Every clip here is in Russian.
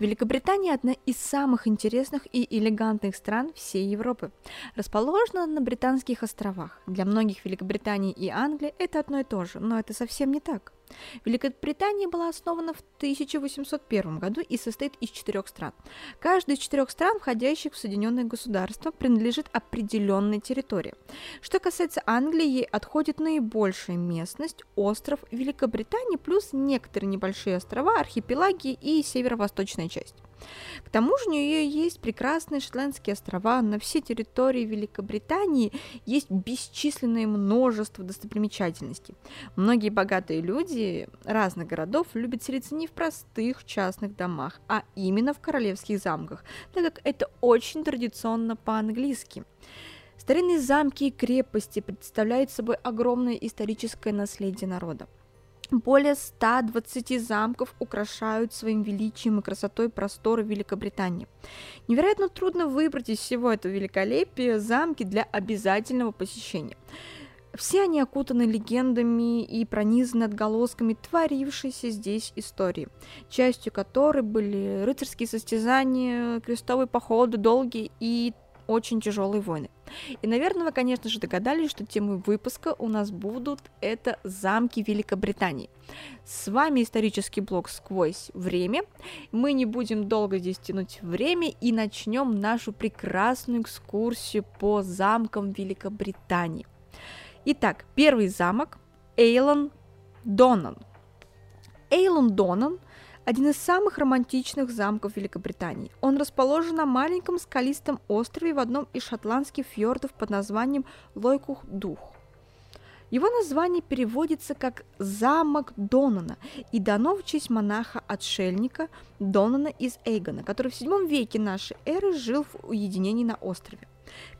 Великобритания одна из самых интересных и элегантных стран всей Европы. Расположена на Британских островах. Для многих Великобритания и Англия это одно и то же, но это совсем не так. Великобритания была основана в 1801 году и состоит из четырех стран. Каждая из четырех стран, входящих в Соединенные Государства, принадлежит определенной территории. Что касается Англии, ей отходит наибольшая местность, остров Великобритании, плюс некоторые небольшие острова, архипелаги и северо-восточная часть. К тому же у нее есть прекрасные Шотландские острова, на всей территории Великобритании есть бесчисленное множество достопримечательностей. Многие богатые люди разных городов любят селиться не в простых частных домах, а именно в королевских замках, так как это очень традиционно по-английски. Старинные замки и крепости представляют собой огромное историческое наследие народа. Более 120 замков украшают своим величием и красотой просторы Великобритании. Невероятно трудно выбрать из всего этого великолепия замки для обязательного посещения. Все они окутаны легендами и пронизаны отголосками творившейся здесь истории, частью которой были рыцарские состязания, крестовые походы, долгие и очень тяжелые войны. И, наверное, вы, конечно же, догадались, что темой выпуска у нас будут это замки Великобритании. С вами исторический блог «Сквозь время». Мы не будем долго здесь тянуть время и начнем нашу прекрасную экскурсию по замкам Великобритании. Итак, первый замок – Эйлон Донан. Эйлон Донан один из самых романтичных замков Великобритании. Он расположен на маленьком скалистом острове в одном из шотландских фьордов под названием Лойкух-Дух. Его название переводится как «замок Донана» и дано в честь монаха-отшельника Донана из Эйгона, который в VII веке нашей эры жил в уединении на острове.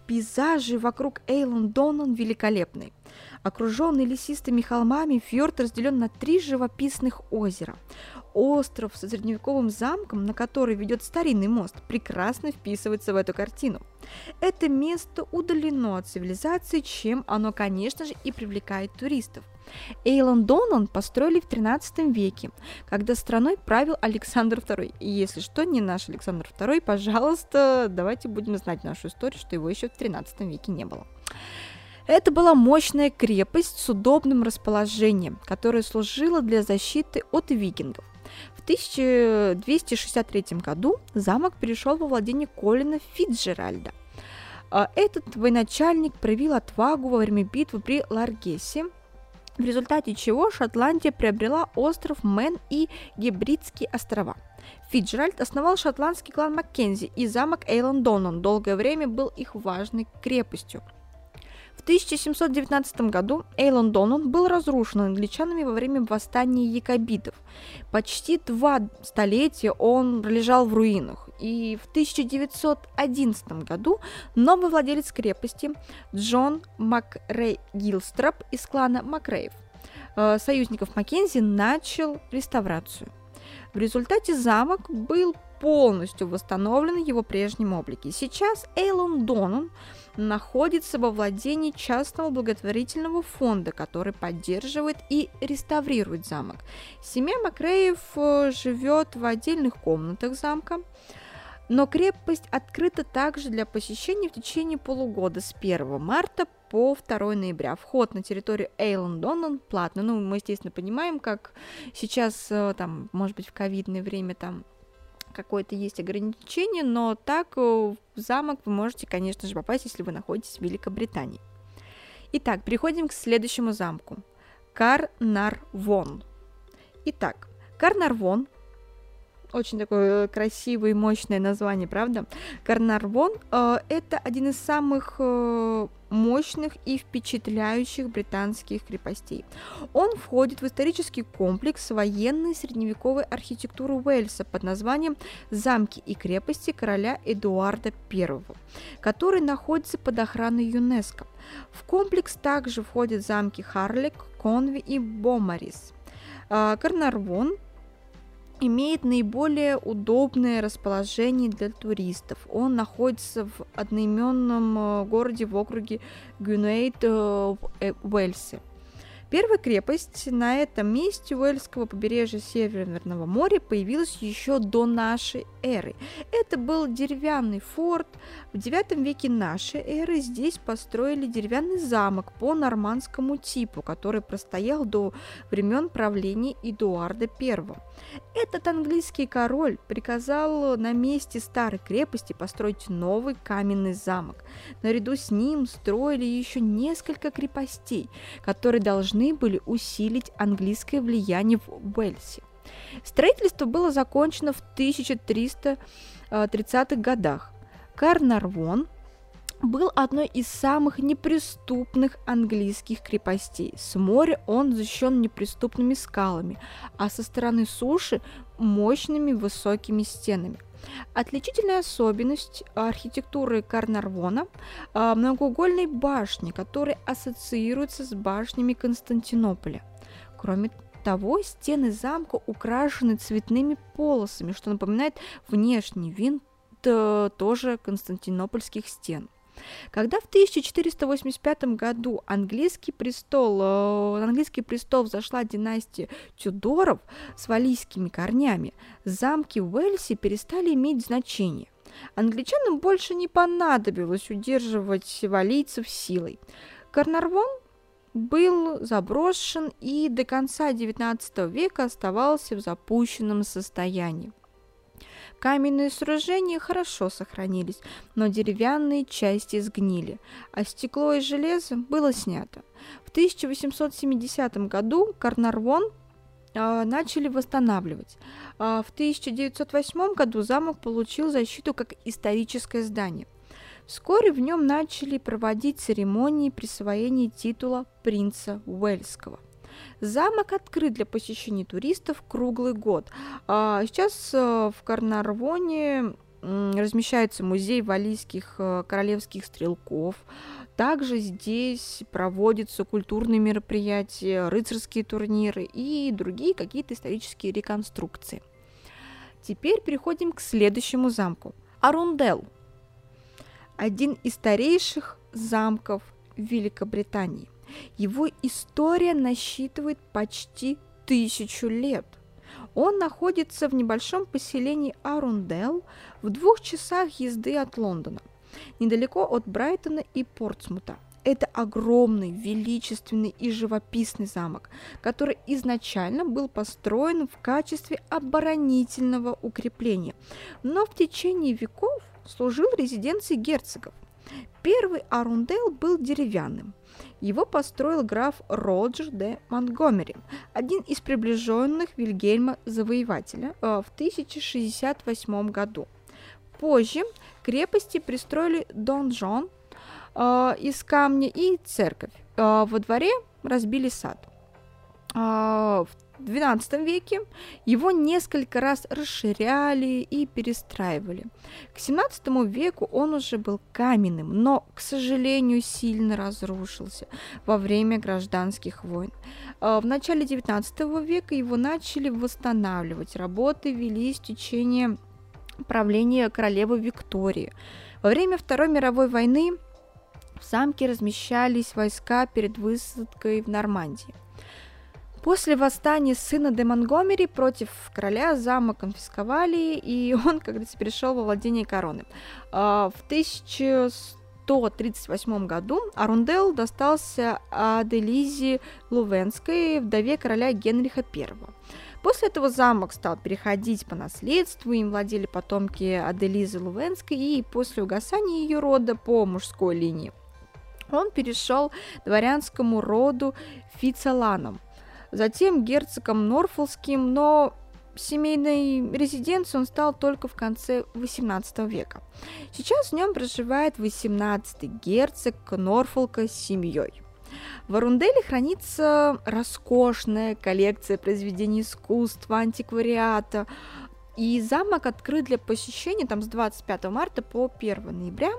Пейзажи вокруг Эйлон Донан великолепны. Окруженный лесистыми холмами, фьорд разделен на три живописных озера. Остров со средневековым замком, на который ведет старинный мост, прекрасно вписывается в эту картину. Это место удалено от цивилизации, чем оно, конечно же, и привлекает туристов. Эйлон Донан построили в 13 веке, когда страной правил Александр II. И если что, не наш Александр II, пожалуйста, давайте будем знать нашу историю, что его еще в 13 веке не было. Это была мощная крепость с удобным расположением, которая служила для защиты от викингов. В 1263 году замок перешел во владение Колина Фитджеральда. А этот военачальник проявил отвагу во время битвы при Ларгесе, в результате чего Шотландия приобрела остров Мэн и Гибридские острова. Фиджеральд основал шотландский клан Маккензи, и замок Эйлон Донон долгое время был их важной крепостью – в 1719 году Эйлон Донон был разрушен англичанами во время восстания якобитов. Почти два столетия он лежал в руинах. И в 1911 году новый владелец крепости Джон Макрей Гилстроп из клана Макреев э, союзников Маккензи начал реставрацию. В результате замок был полностью восстановлен в его прежнем облике. Сейчас Эйлон Донон находится во владении частного благотворительного фонда, который поддерживает и реставрирует замок. Семья Макреев э, живет в отдельных комнатах замка, но крепость открыта также для посещения в течение полугода с 1 марта по 2 ноября. Вход на территорию Эйлон Доннон платный. Ну, мы, естественно, понимаем, как сейчас, э, там, может быть, в ковидное время там какое-то есть ограничение, но так э, в замок вы можете, конечно же, попасть, если вы находитесь в Великобритании. Итак, переходим к следующему замку. Карнарвон. Итак, Карнарвон очень такое красивое и мощное название, правда? Карнарвон э, это один из самых э, мощных и впечатляющих британских крепостей. Он входит в исторический комплекс военной средневековой архитектуры Уэльса под названием «Замки и крепости короля Эдуарда I», который находится под охраной ЮНЕСКО. В комплекс также входят замки Харлик, Конви и Бомарис. Э, Карнарвон имеет наиболее удобное расположение для туристов. Он находится в одноименном э, городе в округе Гюнейт э, в э, Уэльсе. Первая крепость на этом месте Уэльского побережья Северного моря появилась еще до нашей эры. Это был деревянный форт. В IX веке нашей эры здесь построили деревянный замок по нормандскому типу, который простоял до времен правления Эдуарда I. Этот английский король приказал на месте старой крепости построить новый каменный замок. Наряду с ним строили еще несколько крепостей, которые должны должны были усилить английское влияние в Уэльсе. Строительство было закончено в 1330-х годах. Карнарвон был одной из самых неприступных английских крепостей. С моря он защищен неприступными скалами, а со стороны суши – мощными высокими стенами. Отличительная особенность архитектуры Карнарвона а, – многоугольные башни, которые ассоциируются с башнями Константинополя. Кроме того, стены замка украшены цветными полосами, что напоминает внешний вид э, тоже константинопольских стен. Когда в 1485 году английский престол, э, английский престол взошла династия Тюдоров с валийскими корнями, замки в Уэльсе перестали иметь значение. Англичанам больше не понадобилось удерживать валийцев силой. Карнарвон был заброшен и до конца XIX века оставался в запущенном состоянии. Каменные сооружения хорошо сохранились, но деревянные части сгнили, а стекло и железо было снято. В 1870 году Карнарвон э, начали восстанавливать. Э, в 1908 году замок получил защиту как историческое здание. Вскоре в нем начали проводить церемонии присвоения титула принца Уэльского. Замок открыт для посещения туристов круглый год. А сейчас э, в Карнарвоне размещается музей валийских э, королевских стрелков. Также здесь проводятся культурные мероприятия, рыцарские турниры и другие какие-то исторические реконструкции. Теперь переходим к следующему замку. Арундел. Один из старейших замков Великобритании. Его история насчитывает почти тысячу лет. Он находится в небольшом поселении Арундел в двух часах езды от Лондона, недалеко от Брайтона и Портсмута. Это огромный, величественный и живописный замок, который изначально был построен в качестве оборонительного укрепления, но в течение веков служил резиденцией герцогов. Первый Арундел был деревянным, его построил граф Роджер де Монтгомери, один из приближенных Вильгельма Завоевателя э, в 1068 году. Позже крепости пристроили донжон э, из камня и церковь. Э, во дворе разбили сад. В XII веке его несколько раз расширяли и перестраивали. К XVII веку он уже был каменным, но, к сожалению, сильно разрушился во время гражданских войн. А, в начале XIX века его начали восстанавливать. Работы велись в течение правления королевы Виктории. Во время Второй мировой войны в замке размещались войска перед высадкой в Нормандии. После восстания сына де Монгомери против короля замок конфисковали, и он, как говорится, перешел во владение короны. А, в 1138 году Арундел достался Аделизе Лувенской, вдове короля Генриха I. После этого замок стал переходить по наследству, им владели потомки Аделизы Лувенской, и после угасания ее рода по мужской линии он перешел дворянскому роду Фицеланам затем герцогом Норфолским, но семейной резиденцией он стал только в конце XVIII века. Сейчас в нем проживает 18-й герцог Норфолка с семьей. В Арунделе хранится роскошная коллекция произведений искусства, антиквариата, и замок открыт для посещения там с 25 марта по 1 ноября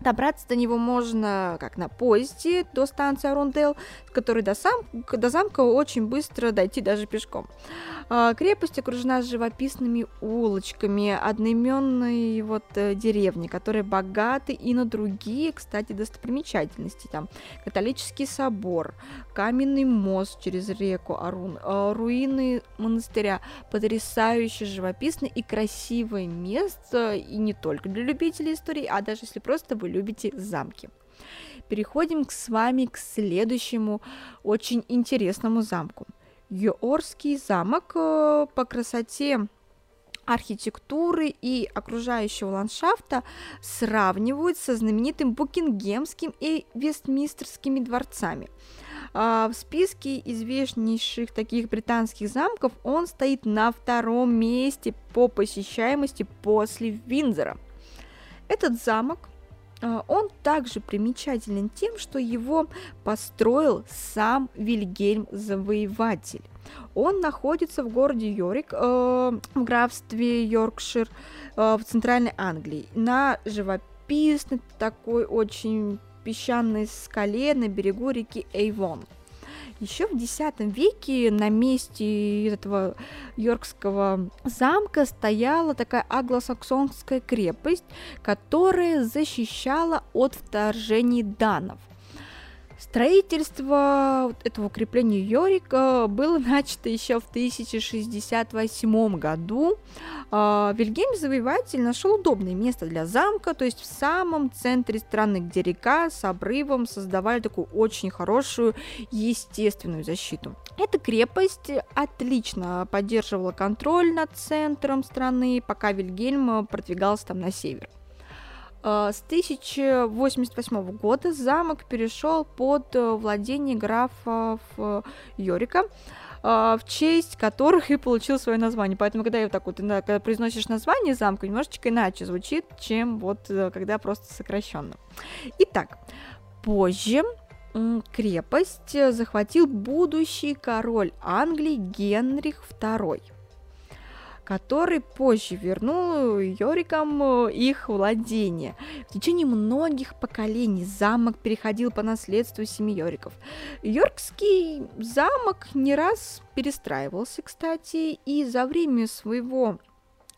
Добраться до него можно как на поезде до станции Арундел, с которой до, сам, до замка очень быстро дойти даже пешком. А, крепость окружена живописными улочками, одноименной вот э, деревни, которые богаты и на другие, кстати, достопримечательности. Там католический собор, каменный мост через реку Арун, а, руины монастыря, потрясающе живописное и красивое место, и не только для любителей истории, а даже если просто вы любите замки. Переходим с вами к следующему очень интересному замку. Йорский замок э, по красоте архитектуры и окружающего ландшафта сравнивают со знаменитым Букингемским и Вестминстерскими дворцами. А, в списке известнейших таких британских замков он стоит на втором месте по посещаемости после Виндзора. Этот замок он также примечателен тем, что его построил сам Вильгельм Завоеватель. Он находится в городе Йорик, э, в графстве Йоркшир, э, в центральной Англии, на живописной такой очень песчаной скале на берегу реки Эйвон. Еще в X веке на месте этого Йоркского замка стояла такая англосаксонская крепость, которая защищала от вторжений данов – Строительство этого укрепления Йорика было начато еще в 1068 году. А, Вильгельм Завоеватель нашел удобное место для замка, то есть в самом центре страны, где река с обрывом создавали такую очень хорошую естественную защиту. Эта крепость отлично поддерживала контроль над центром страны, пока Вильгельм продвигался там на север. Э, с 1088 года замок перешел под э, владение графов Йорика, э, в честь которых и получил свое название. Поэтому, когда я вот так вот когда произносишь название замка, немножечко иначе звучит, чем вот когда просто сокращенно. Итак, позже крепость захватил будущий король Англии Генрих II который позже вернул Йорикам э, их владение. В течение многих поколений замок переходил по наследству семьи Йориков. Йоркский замок не раз перестраивался, кстати, и за время своего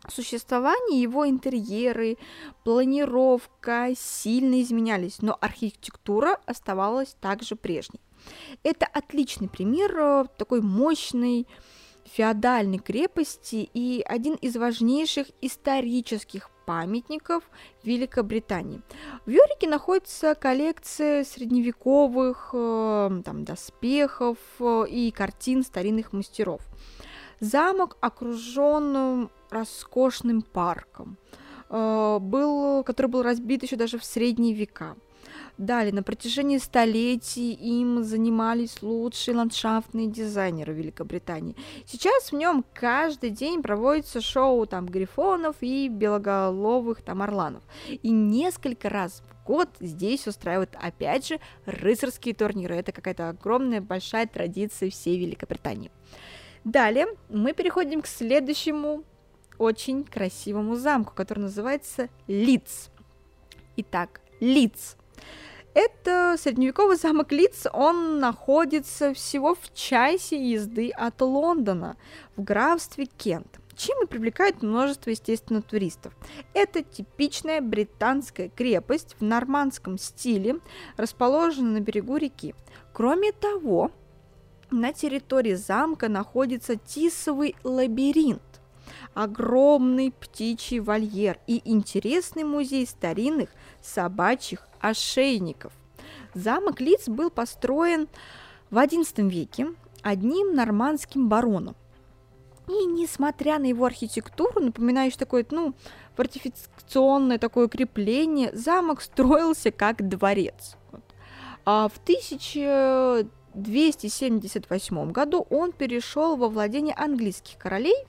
существования его интерьеры, планировка сильно изменялись, но архитектура оставалась также прежней. Это отличный пример э, такой мощной феодальной крепости и один из важнейших исторических памятников Великобритании. В Йорике находится коллекция средневековых э, там, доспехов э, и картин старинных мастеров. Замок окружен роскошным парком, э, был, который был разбит еще даже в средние века. Далее, на протяжении столетий им занимались лучшие ландшафтные дизайнеры Великобритании. Сейчас в нем каждый день проводится шоу там грифонов и белоголовых там орланов. И несколько раз в год здесь устраивают опять же рыцарские турниры. Это какая-то огромная большая традиция всей Великобритании. Далее мы переходим к следующему очень красивому замку, который называется Лидс. Итак, Лидс – это средневековый замок Лидс, он находится всего в часе езды от Лондона в графстве Кент чем и привлекает множество, естественно, туристов. Это типичная британская крепость в нормандском стиле, расположена на берегу реки. Кроме того, на территории замка находится тисовый лабиринт, огромный птичий вольер и интересный музей старинных собачьих ошейников. Замок Лиц был построен в XI веке одним нормандским бароном. И несмотря на его архитектуру, напоминающую такое, ну, фортификационное такое крепление, замок строился как дворец. Вот. А в 1278 году он перешел во владение английских королей –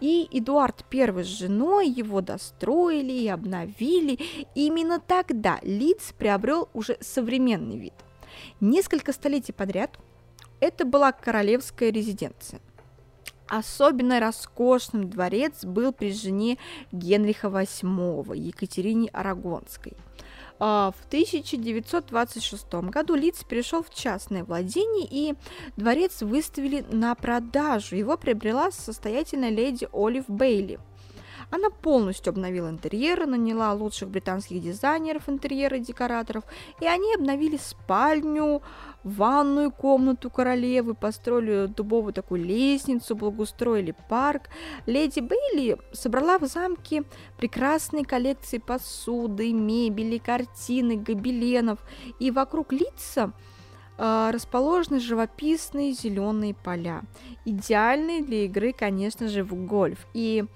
и Эдуард I с женой его достроили и обновили. И именно тогда Лидс приобрел уже современный вид. Несколько столетий подряд это была королевская резиденция. Особенно роскошным дворец был при жене Генриха VIII, Екатерине Арагонской. А, в 1926 году Лиц перешел в частное владение, и дворец выставили на продажу. Его приобрела состоятельная леди Олив Бейли – она полностью обновила интерьеры, наняла лучших британских дизайнеров интерьера и декораторов, и они обновили спальню, ванную комнату королевы, построили дубовую такую лестницу, благоустроили парк. Леди Бейли собрала в замке прекрасные коллекции посуды, мебели, картины, гобеленов, и вокруг лица а, расположены живописные зеленые поля, идеальные для игры, конечно же, в гольф. И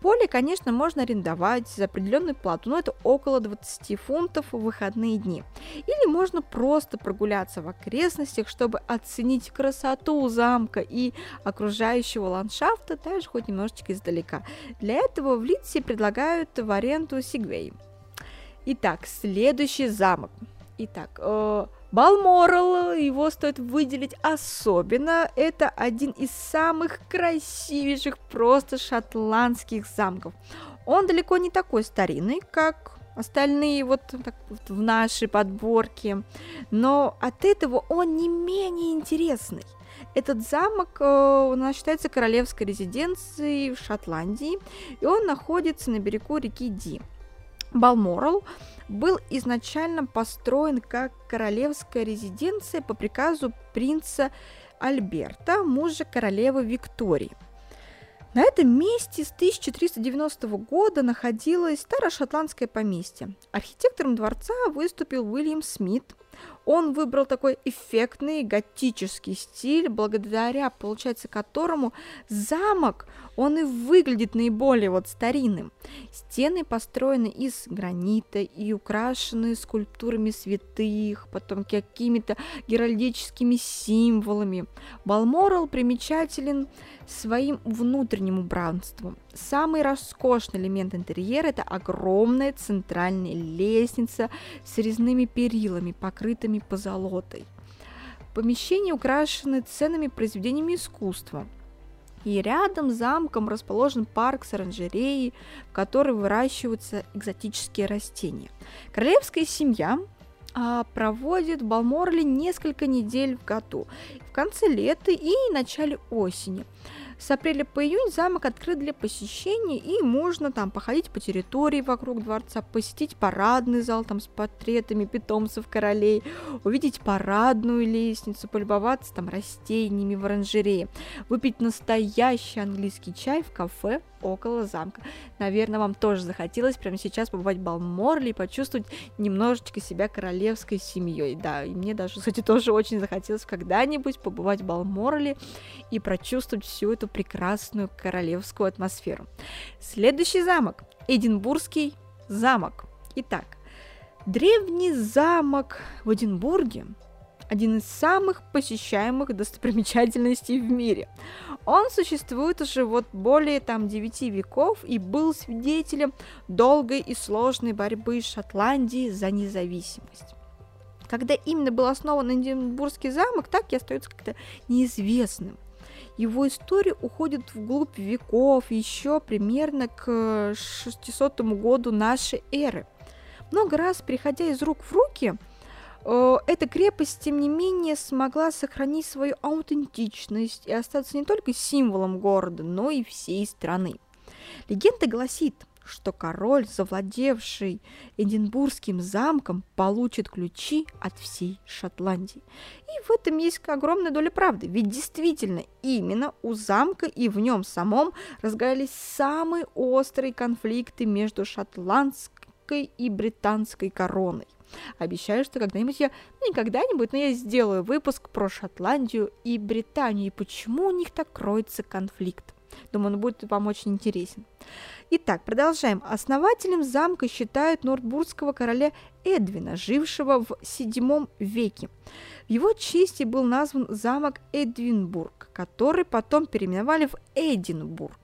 Поле, конечно, можно арендовать за определенную плату, но это около 20 фунтов в выходные дни. Или можно просто прогуляться в окрестностях, чтобы оценить красоту замка и окружающего ландшафта, даже хоть немножечко издалека. Для этого в Литсе предлагают в аренду Сигвей. Итак, следующий замок. Итак, э, Балморал, его стоит выделить особенно. Это один из самых красивейших просто шотландских замков. Он далеко не такой старинный, как остальные вот, так, вот в нашей подборке, но от этого он не менее интересный. Этот замок э, он считается королевской резиденцией в Шотландии, и он находится на берегу реки Ди. Балморал был изначально построен как королевская резиденция по приказу принца Альберта, мужа королевы Виктории. На этом месте с 1390 года находилось старошотландское поместье. Архитектором дворца выступил Уильям Смит, он выбрал такой эффектный готический стиль, благодаря, получается, которому замок, он и выглядит наиболее вот старинным. Стены построены из гранита и украшены скульптурами святых, потом какими-то геральдическими символами. Балморал примечателен своим внутренним убранством. Самый роскошный элемент интерьера – это огромная центральная лестница с резными перилами, покрытыми позолотой. Помещения украшены ценными произведениями искусства. И рядом с замком расположен парк с оранжереей, в которой выращиваются экзотические растения. Королевская семья а, проводит в Балморле несколько недель в году, в конце лета и начале осени. С апреля по июнь замок открыт для посещения, и можно там походить по территории вокруг дворца, посетить парадный зал там с портретами питомцев королей, увидеть парадную лестницу, полюбоваться там растениями в оранжерее, выпить настоящий английский чай в кафе около замка. Наверное, вам тоже захотелось прямо сейчас побывать в Балморле и почувствовать немножечко себя королевской семьей. Да, и мне даже, кстати, тоже очень захотелось когда-нибудь побывать в Балморле и прочувствовать всю эту прекрасную королевскую атмосферу. Следующий замок – Эдинбургский замок. Итак, древний замок в Эдинбурге один из самых посещаемых достопримечательностей в мире. Он существует уже вот более там 9 веков и был свидетелем долгой и сложной борьбы Шотландии за независимость. Когда именно был основан Эдинбургский замок, так и остается как-то неизвестным. Его история уходит вглубь веков, еще примерно к 600 году нашей эры. Много раз, переходя из рук в руки, эта крепость, тем не менее, смогла сохранить свою аутентичность и остаться не только символом города, но и всей страны. Легенда гласит, что король, завладевший Эдинбургским замком, получит ключи от всей Шотландии. И в этом есть огромная доля правды, ведь действительно именно у замка и в нем самом разгорались самые острые конфликты между шотландской и британской короной. Обещаю, что когда-нибудь я, ну не когда-нибудь, но я сделаю выпуск про Шотландию и Британию, и почему у них так кроется конфликт. Думаю, он будет вам очень интересен. Итак, продолжаем. Основателем замка считают нордбургского короля Эдвина, жившего в VII веке. В его чести был назван замок Эдвинбург, который потом переименовали в Эдинбург.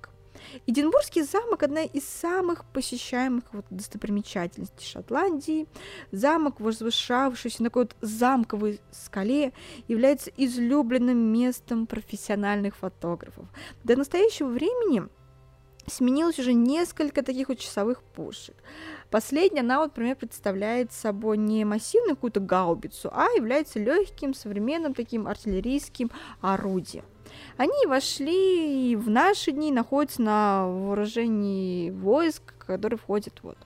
Эдинбургский замок – одна из самых посещаемых вот достопримечательностей Шотландии. Замок, возвышавшийся на такой вот замковой скале, является излюбленным местом профессиональных фотографов. До настоящего времени сменилось уже несколько таких вот часовых пушек. Последняя, она, вот, например, представляет собой не массивную какую-то гаубицу, а является легким, современным таким артиллерийским орудием. Они вошли и в наши дни находятся на вооружении войск, которые входят вот.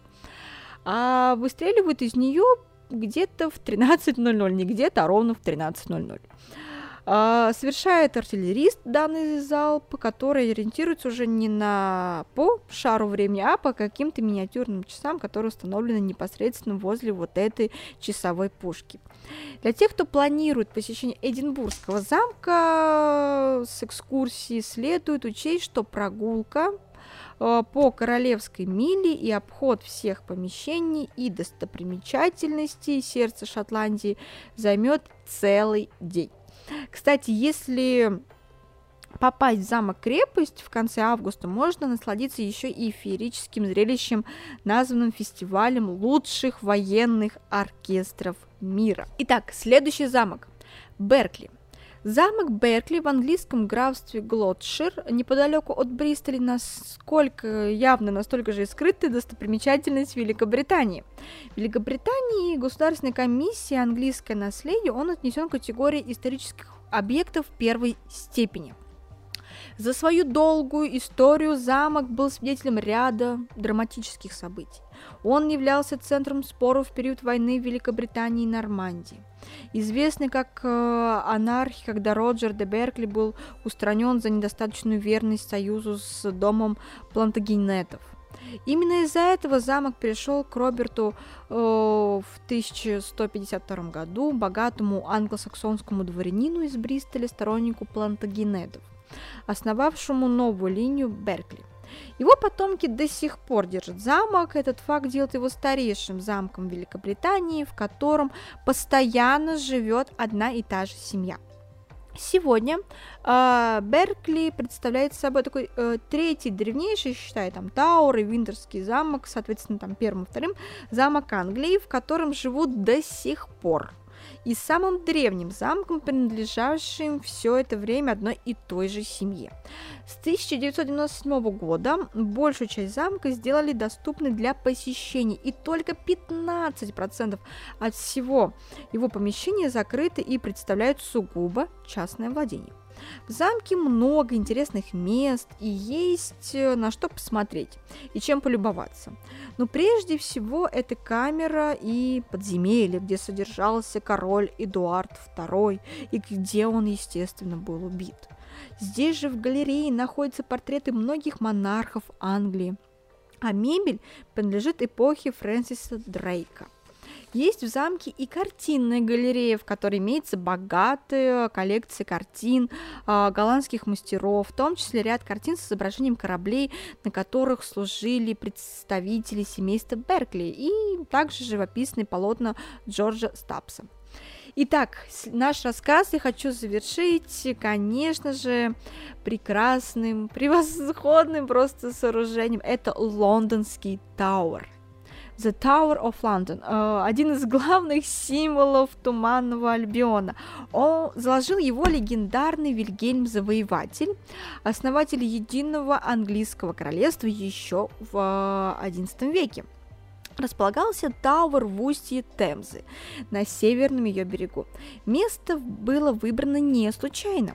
А выстреливают из нее где-то в 13.00, не где-то, а ровно в 13.00. А, совершает артиллерист данный залп, который ориентируется уже не на по шару времени, а по каким-то миниатюрным часам, которые установлены непосредственно возле вот этой часовой пушки. Для тех, кто планирует посещение Эдинбургского замка с экскурсией, следует учесть, что прогулка а, по королевской миле и обход всех помещений и достопримечательностей сердца Шотландии займет целый день. Кстати, если попасть в замок-крепость в конце августа, можно насладиться еще и феерическим зрелищем, названным фестивалем лучших военных оркестров мира. Итак, следующий замок – Беркли. Замок Беркли в английском графстве Глотшир, неподалеку от Бристоля, насколько явно, настолько же и скрытая достопримечательность Великобритании. В Великобритании Государственная комиссия английское наследие, он отнесен к категории исторических объектов первой степени. За свою долгую историю замок был свидетелем ряда драматических событий. Он являлся центром споров в период войны Великобритании и Нормандии. Известный как э, анархи, когда Роджер де Беркли был устранен за недостаточную верность союзу с домом Плантагенетов. Именно из-за этого замок перешел к Роберту э, в 1152 году, богатому англосаксонскому дворянину из Бристоля, стороннику Плантагенетов, основавшему новую линию Беркли. Его потомки до сих пор держат замок. Этот факт делает его старейшим замком Великобритании, в котором постоянно живет одна и та же семья. Сегодня э, Беркли представляет собой такой э, третий древнейший, считай, там Тауэр и Винтерский замок, соответственно, там первым и вторым замок Англии, в котором живут до сих пор и самым древним замком, принадлежавшим все это время одной и той же семье. С 1997 года большую часть замка сделали доступной для посещений, и только 15% от всего его помещения закрыты и представляют сугубо частное владение. В замке много интересных мест и есть э, на что посмотреть и чем полюбоваться. Но прежде всего это камера и подземелье, где содержался король Эдуард II и где он, естественно, был убит. Здесь же в галерее находятся портреты многих монархов Англии, а мебель принадлежит эпохе Фрэнсиса Дрейка. Есть в замке и картинная галерея, в которой имеется богатая коллекция картин э, голландских мастеров, в том числе ряд картин с изображением кораблей, на которых служили представители семейства Беркли, и также живописные полотна Джорджа Стапса. Итак, наш рассказ я хочу завершить, конечно же, прекрасным, превосходным просто сооружением. Это лондонский Тауэр. The Tower of London, э, один из главных символов Туманного Альбиона. Он заложил его легендарный Вильгельм Завоеватель, основатель единого английского королевства еще в XI веке располагался Тауэр в устье Темзы, на северном ее берегу. Место было выбрано не случайно.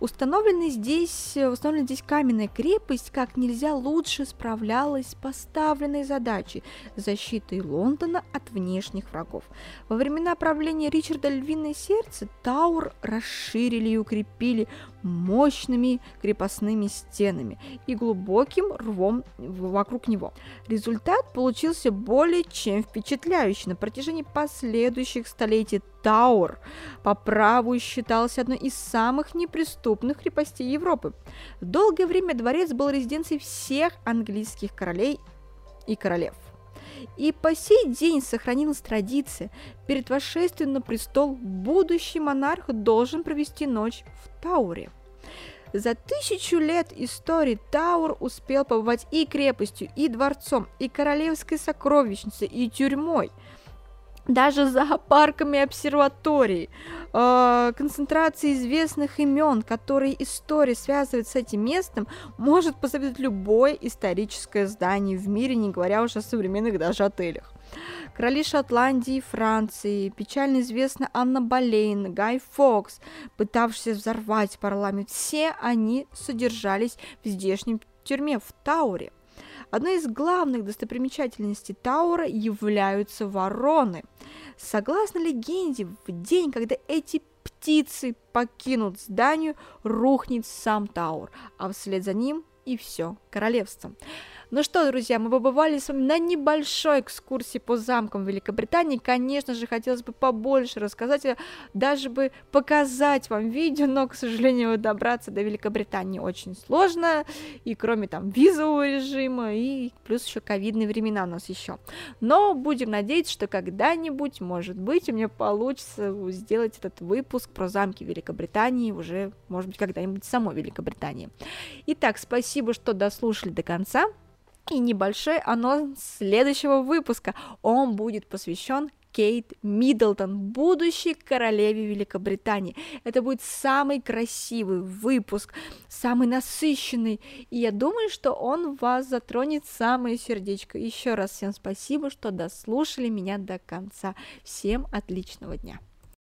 Установленная здесь, э, установленная здесь каменная крепость как нельзя лучше справлялась с поставленной задачей защиты Лондона от внешних врагов. Во времена правления Ричарда Львиное Сердце Таур расширили и укрепили мощными крепостными стенами и глубоким рвом вокруг него. Результат получился более чем впечатляющий. На протяжении последующих столетий Тауэр по праву считался одной из самых неприступных крепостей Европы. Долгое время дворец был резиденцией всех английских королей и королев. И по сей день сохранилась традиция, перед восшествием на престол будущий монарх должен провести ночь в Тауре. За тысячу лет истории Таур успел побывать и крепостью, и дворцом, и королевской сокровищницей, и тюрьмой – даже зоопарками обсерваторий, э, концентрации известных имен, которые история связывает с этим местом, может посоветовать любое историческое здание в мире, не говоря уже о современных даже отелях. Короли Шотландии и Франции, печально известна Анна Болейн, Гай Фокс, пытавшийся взорвать парламент, все они содержались в здешнем тюрьме в Тауре. Одной из главных достопримечательностей Таура являются вороны. Согласно легенде, в день, когда эти птицы покинут здание, рухнет сам Таур, а вслед за ним и все королевство. Ну что, друзья, мы побывали с вами на небольшой экскурсии по замкам Великобритании. Конечно же, хотелось бы побольше рассказать, а даже бы показать вам видео, но, к сожалению, добраться до Великобритании очень сложно, и кроме там визового режима, и плюс еще ковидные времена у нас еще. Но будем надеяться, что когда-нибудь, может быть, у меня получится сделать этот выпуск про замки Великобритании уже, может быть, когда-нибудь самой Великобритании. Итак, спасибо, что дослушали до конца. И небольшой анонс следующего выпуска. Он будет посвящен Кейт Миддлтон, будущей королеве Великобритании. Это будет самый красивый выпуск, самый насыщенный, и я думаю, что он вас затронет самое сердечко. Еще раз всем спасибо, что дослушали меня до конца. Всем отличного дня!